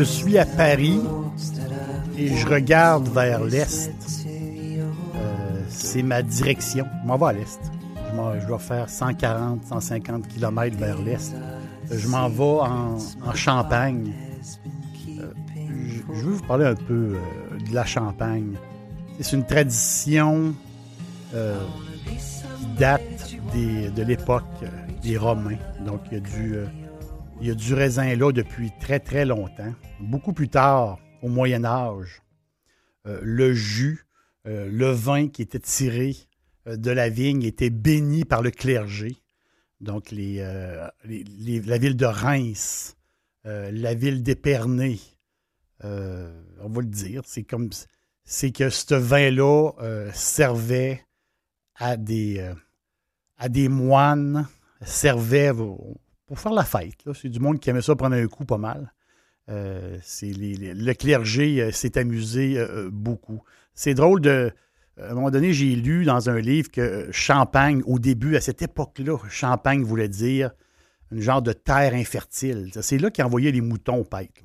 Je suis à Paris et je regarde vers l'est. Euh, c'est ma direction. Je m'en vais à l'est. Je, dois faire 140, 150 km vers l'est. Euh, Je m'en vais en, Champagne. Euh, je, veux vous parler un peu de la Champagne. C'est une tradition qui date de l'époque des Romains. Donc, il y a du, il y a du raisin là depuis très, très longtemps. Beaucoup plus tard, au Moyen Âge, euh, le jus, euh, le vin qui était tiré euh, de la vigne était béni par le clergé. Donc, la ville de Reims, la ville d'Épernay, on va le dire, c'est comme c'est que ce vin-là servait à des, à des moines, servait pour faire la fête. C'est du monde qui aimait ça prendre un coup pas mal. Euh, le clergé euh, s'est amusé euh, beaucoup. C'est drôle de. À un moment donné, j'ai lu dans un livre que Champagne, au début, à cette époque-là, Champagne voulait dire une genre de terre infertile. C'est là qu'ils envoyaient les moutons paître.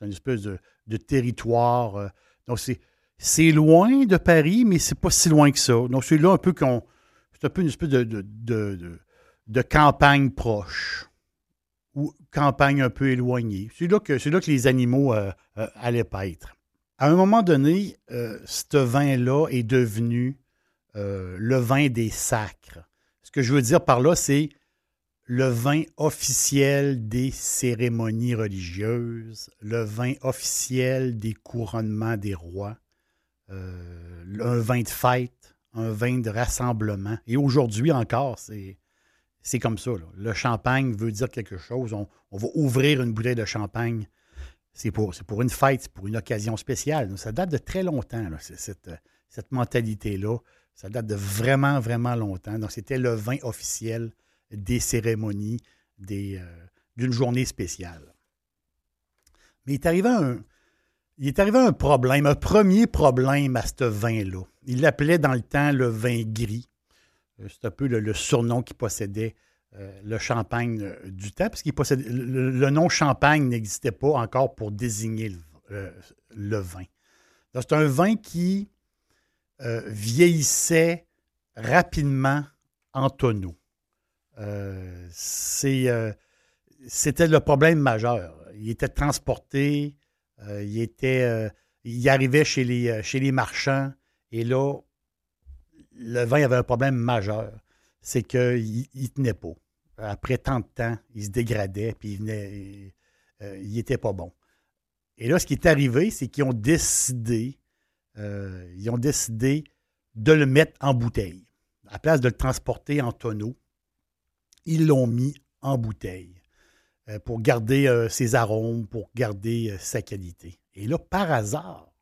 C'est une espèce de, territoire. donc, c'est, c'est loin de Paris, mais c'est pas si loin que ça. Donc, c'est là un peu qu'on. C'est un peu une espèce de- de- campagne proche ou campagne un peu éloignée. C'est là que, c'est là que les animaux euh, euh, allaient paître. À un moment donné, euh, ce vin-là est devenu euh, le vin des sacres. Ce que je veux dire par là, c'est le vin officiel des cérémonies religieuses, le vin officiel des couronnements des rois, euh, un vin de fête, un vin de rassemblement. Et aujourd'hui encore, c'est, c'est comme ça. Le champagne veut dire quelque chose. On, va ouvrir une bouteille de champagne. C'est pour, une fête, c'est pour une occasion spéciale. Ça date de très longtemps, cette, mentalité-là. Ça date de vraiment, vraiment longtemps. Donc, c'était le vin officiel des cérémonies, euh, d'une journée spéciale. Mais il est arrivé un, il est arrivé un problème, un premier problème à ce vin-là. Il l'appelait dans le temps le vin gris. Euh, C'est un peu le, surnom qu'il possédait euh, le champagne euh, du temps, parce qu'il possédait le, nom champagne n'existait pas encore pour désigner le, vin. C'est un vin qui vieillissait rapidement en tonneau. C'était le problème majeur. Il était transporté, il, était, il arrivait chez les, chez les marchands, et là, le vin avait un problème majeur. C'est qu'il ne tenait pas. Après tant de temps, il se dégradait, puis il venait, euh, n'était pas bon. Et là, ce qui est arrivé, c'est qu'ils ont décidé, euh, décidé de le mettre en bouteille. À la place de le transporter en tonneau, ils l'ont mis en bouteille euh, pour garder ses arômes, pour garder sa qualité. Et là, par hasard,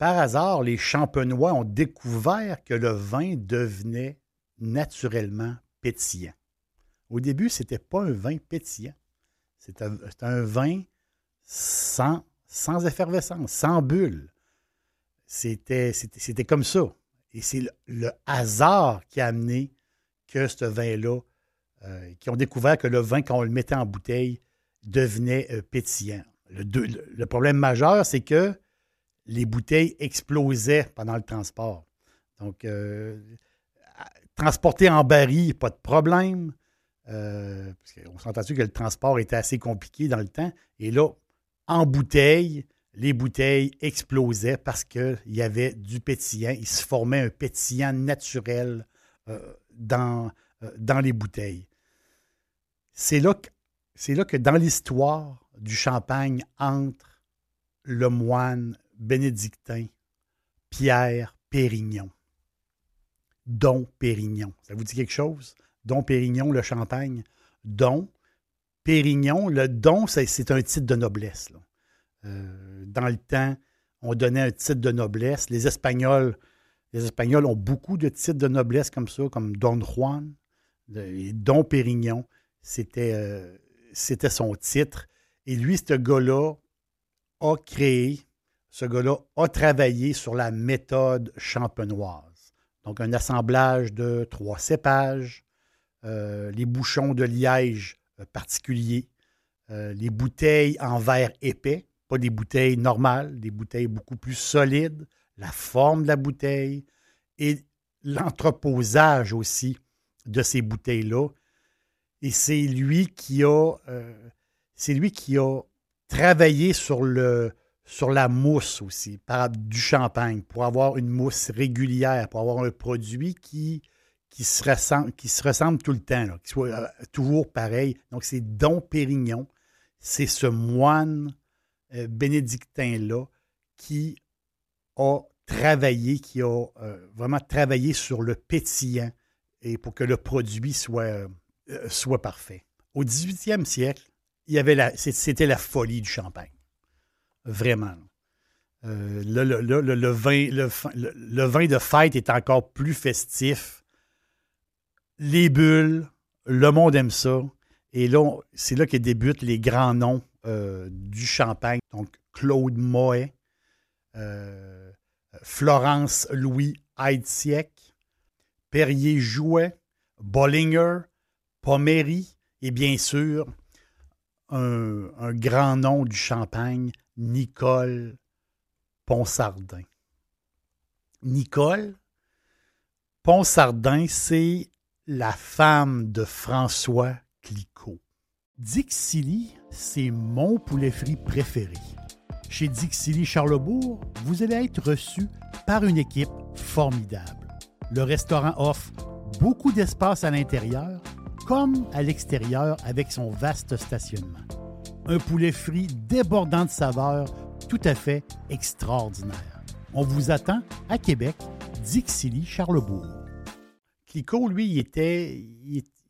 par hasard, les champenois ont découvert que le vin devenait naturellement pétillant. Au début, ce n'était pas un vin pétillant. C'était un, vin sans, effervescence, sans bulle. C'était, comme ça. Et c'est le, hasard qui a amené que ce vin-là, euh, qui ont découvert que le vin, quand on le mettait en bouteille, devenait euh, pétillant. Le problème majeur, c'est que les bouteilles explosaient pendant le transport. Donc, euh, transporter en baril, pas de problème. Euh, on s'entend-tu que le transport était assez compliqué dans le temps. Et là, en bouteille, les bouteilles explosaient parce qu'il y avait du pétillant. Il se formait un pétillant naturel euh, dans, les bouteilles. C'est là, là que dans l'histoire du champagne entre le moine bénédictin Pierre Pérignon. Don Pérignon. Ça vous dit quelque chose? Don Pérignon, le champagne. Don Pérignon, le don, c'est, un titre de noblesse. Euh, dans le temps, on donnait un titre de noblesse. Les Espagnols, les Espagnols ont beaucoup de titres de noblesse comme ça, comme Don Juan, Don Pérignon. C'était, euh, c'était son titre. Et lui, ce gars-là, a créé, ce gars-là a travaillé sur la méthode champenoise. Donc, un assemblage de trois cépages, euh, les bouchons de liège particuliers, les bouteilles en verre épais, pas des bouteilles normales, des bouteilles beaucoup plus solides, la forme de la bouteille et l'entreposage aussi de ces bouteilles-là. Et c'est lui qui a euh, c'est lui qui a travaillé sur le sur la mousse aussi, par du champagne, pour avoir une mousse régulière, pour avoir un produit qui, se, ressemble, tout le temps, qui soit euh, toujours pareil. Donc, c'est Don Pérignon. C'est ce moine euh, bénédictin-là qui a travaillé, qui a euh, vraiment travaillé sur le pétillant et pour que le produit soit, parfait. Au 18e siècle, c'était la folie du champagne. Vraiment. le, vin, le, vin de fête est encore plus festif. Les bulles, le monde aime ça. Et là, c'est là que débutent les grands noms euh, du champagne. Donc, Claude Moët, euh, Florence Louis Heidsiek, Perrier Jouet, Bollinger, Pommery et bien sûr un, grand nom du champagne, Nicole Ponsardin. Nicole Ponsardin, c'est la femme de François Clicquot. Dixili, c'est mon poulet frit préféré. Chez Dixili Charlebourg, vous allez être reçu par une équipe formidable. Le restaurant offre beaucoup d'espace à l'intérieur comme à l'extérieur avec son vaste stationnement. Un poulet frit débordant de saveurs tout à fait extraordinaire. On vous attend à Québec, Dixilly, Charlebourg. Clicquot, lui, il était,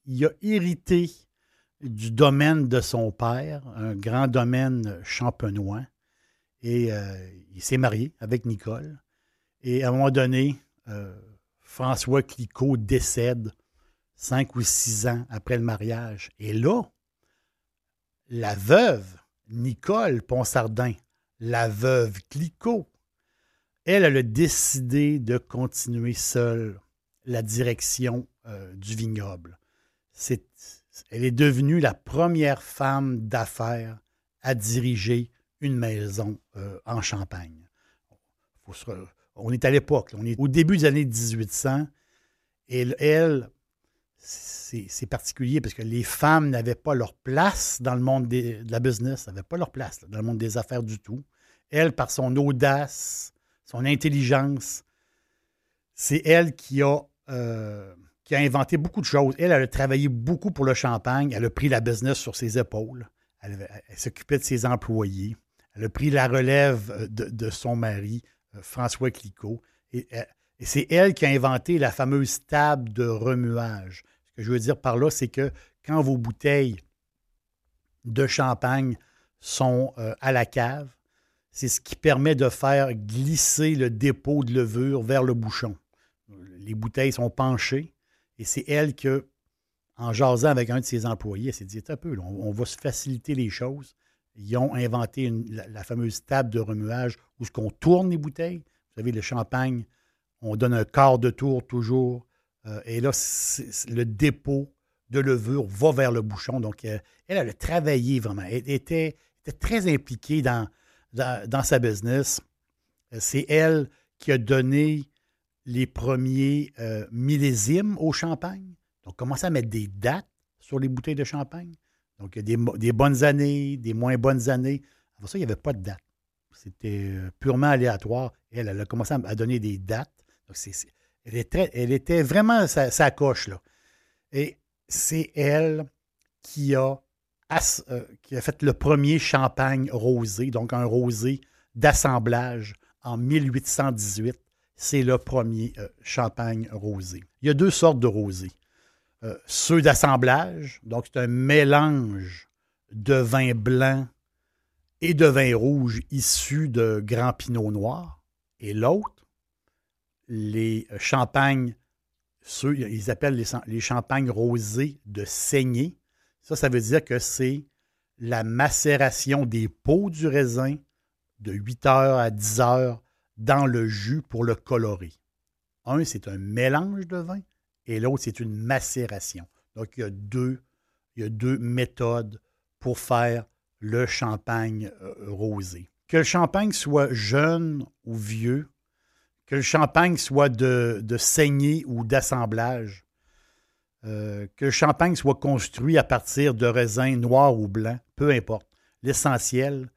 a hérité du domaine de son père, un grand domaine champenois. Et euh, il s'est marié avec Nicole. Et à un moment donné, euh, François Clicquot décède cinq ou six ans après le mariage. Et là, la veuve, Nicole Ponsardin, la veuve Clicquot, elle, a décidé de continuer seule la direction euh, du vignoble. Elle est devenue la première femme d'affaires à diriger une maison euh, en Champagne. on est à l'époque, on est au début des années 1800. Et elle, c'est particulier parce que les femmes n'avaient pas leur place dans le monde de la business, n'avaient pas leur place dans le monde des affaires du tout. Elle, par son audace, son intelligence, c'est elle qui a euh, inventé beaucoup de choses. Elle, a travaillé beaucoup pour le champagne. Elle a pris la business sur ses épaules. Elle, s'occupait de ses employés. Elle a pris la relève euh, de, son mari, euh, François Clicquot. Euh, et, c'est elle qui a inventé la fameuse table de remuage. Je veux dire par là, c'est que quand vos bouteilles de champagne sont à la cave, c'est ce qui permet de faire glisser le dépôt de levure vers le bouchon. Les bouteilles sont penchées et c'est elle que, en jasant avec un de ses employés, elle s'est dit un peu, on, va se faciliter les choses. Ils ont inventé la, fameuse table de remuage où ce qu'on tourne les bouteilles. Vous savez, le champagne, on donne un quart de tour toujours. Euh, et là, le dépôt de levure va vers le bouchon. Donc, euh, elle, elle a travaillé vraiment. Elle était, très impliquée dans, dans sa business. Euh, c'est elle qui a donné les premiers millésimes au champagne. Donc, commencer à mettre des dates sur les bouteilles de champagne. Donc, il y a des, bonnes années, des moins bonnes années. Avant ça, il n'y avait pas de date. C'était purement aléatoire. Elle, elle a commencé à donner des dates. Donc, elle, était, vraiment sa, coche, là. Et c'est elle qui a, euh, qui a fait le premier champagne rosé, donc un rosé d'assemblage en 1818. C'est le premier euh, champagne rosé. Il y a deux sortes de rosés. Euh, ceux d'assemblage, donc c'est un mélange de vin blanc et de vin rouge issus de Grand Pinot Noir. Et l'autre, les euh, champagnes, ceux, ils appellent les, champagnes rosés de saignée. Ça, ça veut dire que c'est la macération des peaux du raisin de 8 heures à 10 heures dans le jus pour le colorer. Un, c'est un mélange de vin et l'autre, c'est une macération. Donc, il y, a deux, il y a deux méthodes pour faire le champagne euh, rosé. Que le champagne soit jeune ou vieux, que le champagne soit de, saignée ou d'assemblage, euh, que le champagne soit construit à partir de raisins noirs ou blancs, peu importe. L'essentiel,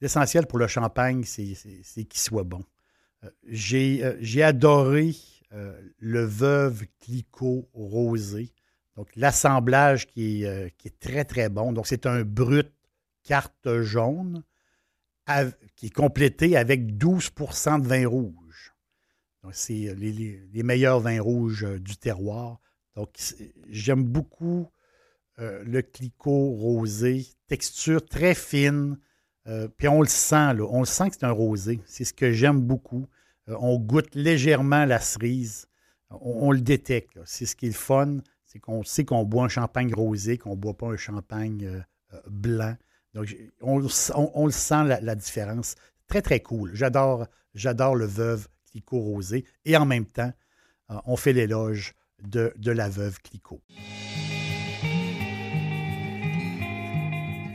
l'essentiel pour le champagne, c'est qu'il soit bon. Euh, j'ai adoré euh, le veuve Clicquot rosé. Donc, l'assemblage qui, euh, qui, est très, très bon. Donc, c'est un brut carte jaune qui est complété avec 12% de vin rouge. C'est les, meilleurs vins rouges euh, du terroir. Donc, j'aime beaucoup le Clicquot rosé. Texture très fine. puis on le sent, là. On le sent que c'est un rosé. C'est ce que j'aime beaucoup. Euh, on goûte légèrement la cerise. On, le détecte. C'est ce qui est le fun, c'est qu'on sait qu'on boit un champagne rosé, qu'on ne boit pas un champagne euh, euh, blanc. Donc, on, le sent la, différence. Très, très cool. J'adore, j'adore le veuve Clicquot rosé. Et en même temps, on fait l'éloge de, la veuve Clicquot.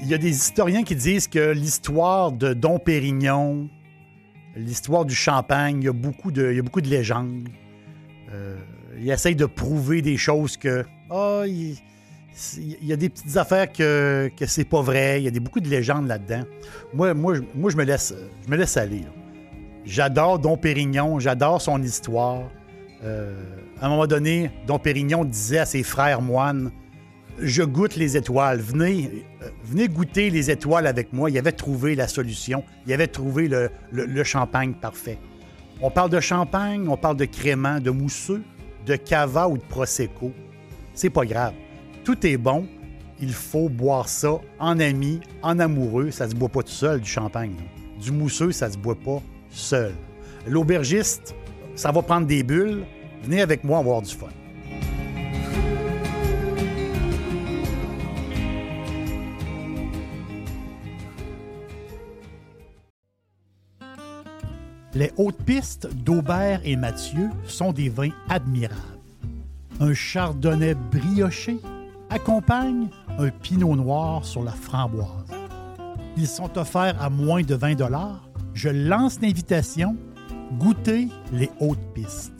Il y a des historiens qui disent que l'histoire de Dom Pérignon, l'histoire du champagne, il y a beaucoup de, légendes. Euh, il essaye de prouver des choses que. Ah, il, y a des petites affaires que, que c'est pas vrai. Il y a beaucoup de légendes là-dedans. Moi, moi, moi, je me laisse, je me laisse aller. J'adore Dom Pérignon, j'adore son histoire. Euh, à un moment donné, Dom Pérignon disait à ses frères moines je goûte les étoiles. Venez, euh, venez goûter les étoiles avec moi. Il avait trouvé la solution. Il avait trouvé le, champagne parfait. On parle de champagne, on parle de crément, de mousseux, de cava ou de prosecco. C'est pas grave. Tout est bon. Il faut boire ça en ami, en amoureux. Ça se boit pas tout seul du champagne. Du mousseux, ça se boit pas seul. L'aubergiste, ça va prendre des bulles. Venez avec moi avoir du fun. Les hautes pistes d'Aubert et Mathieu sont des vins admirables. Un chardonnay brioché accompagne un pinot noir sur la framboise. Ils sont offerts à moins de 20 Je lance l'invitation. Goûtez les hautes pistes.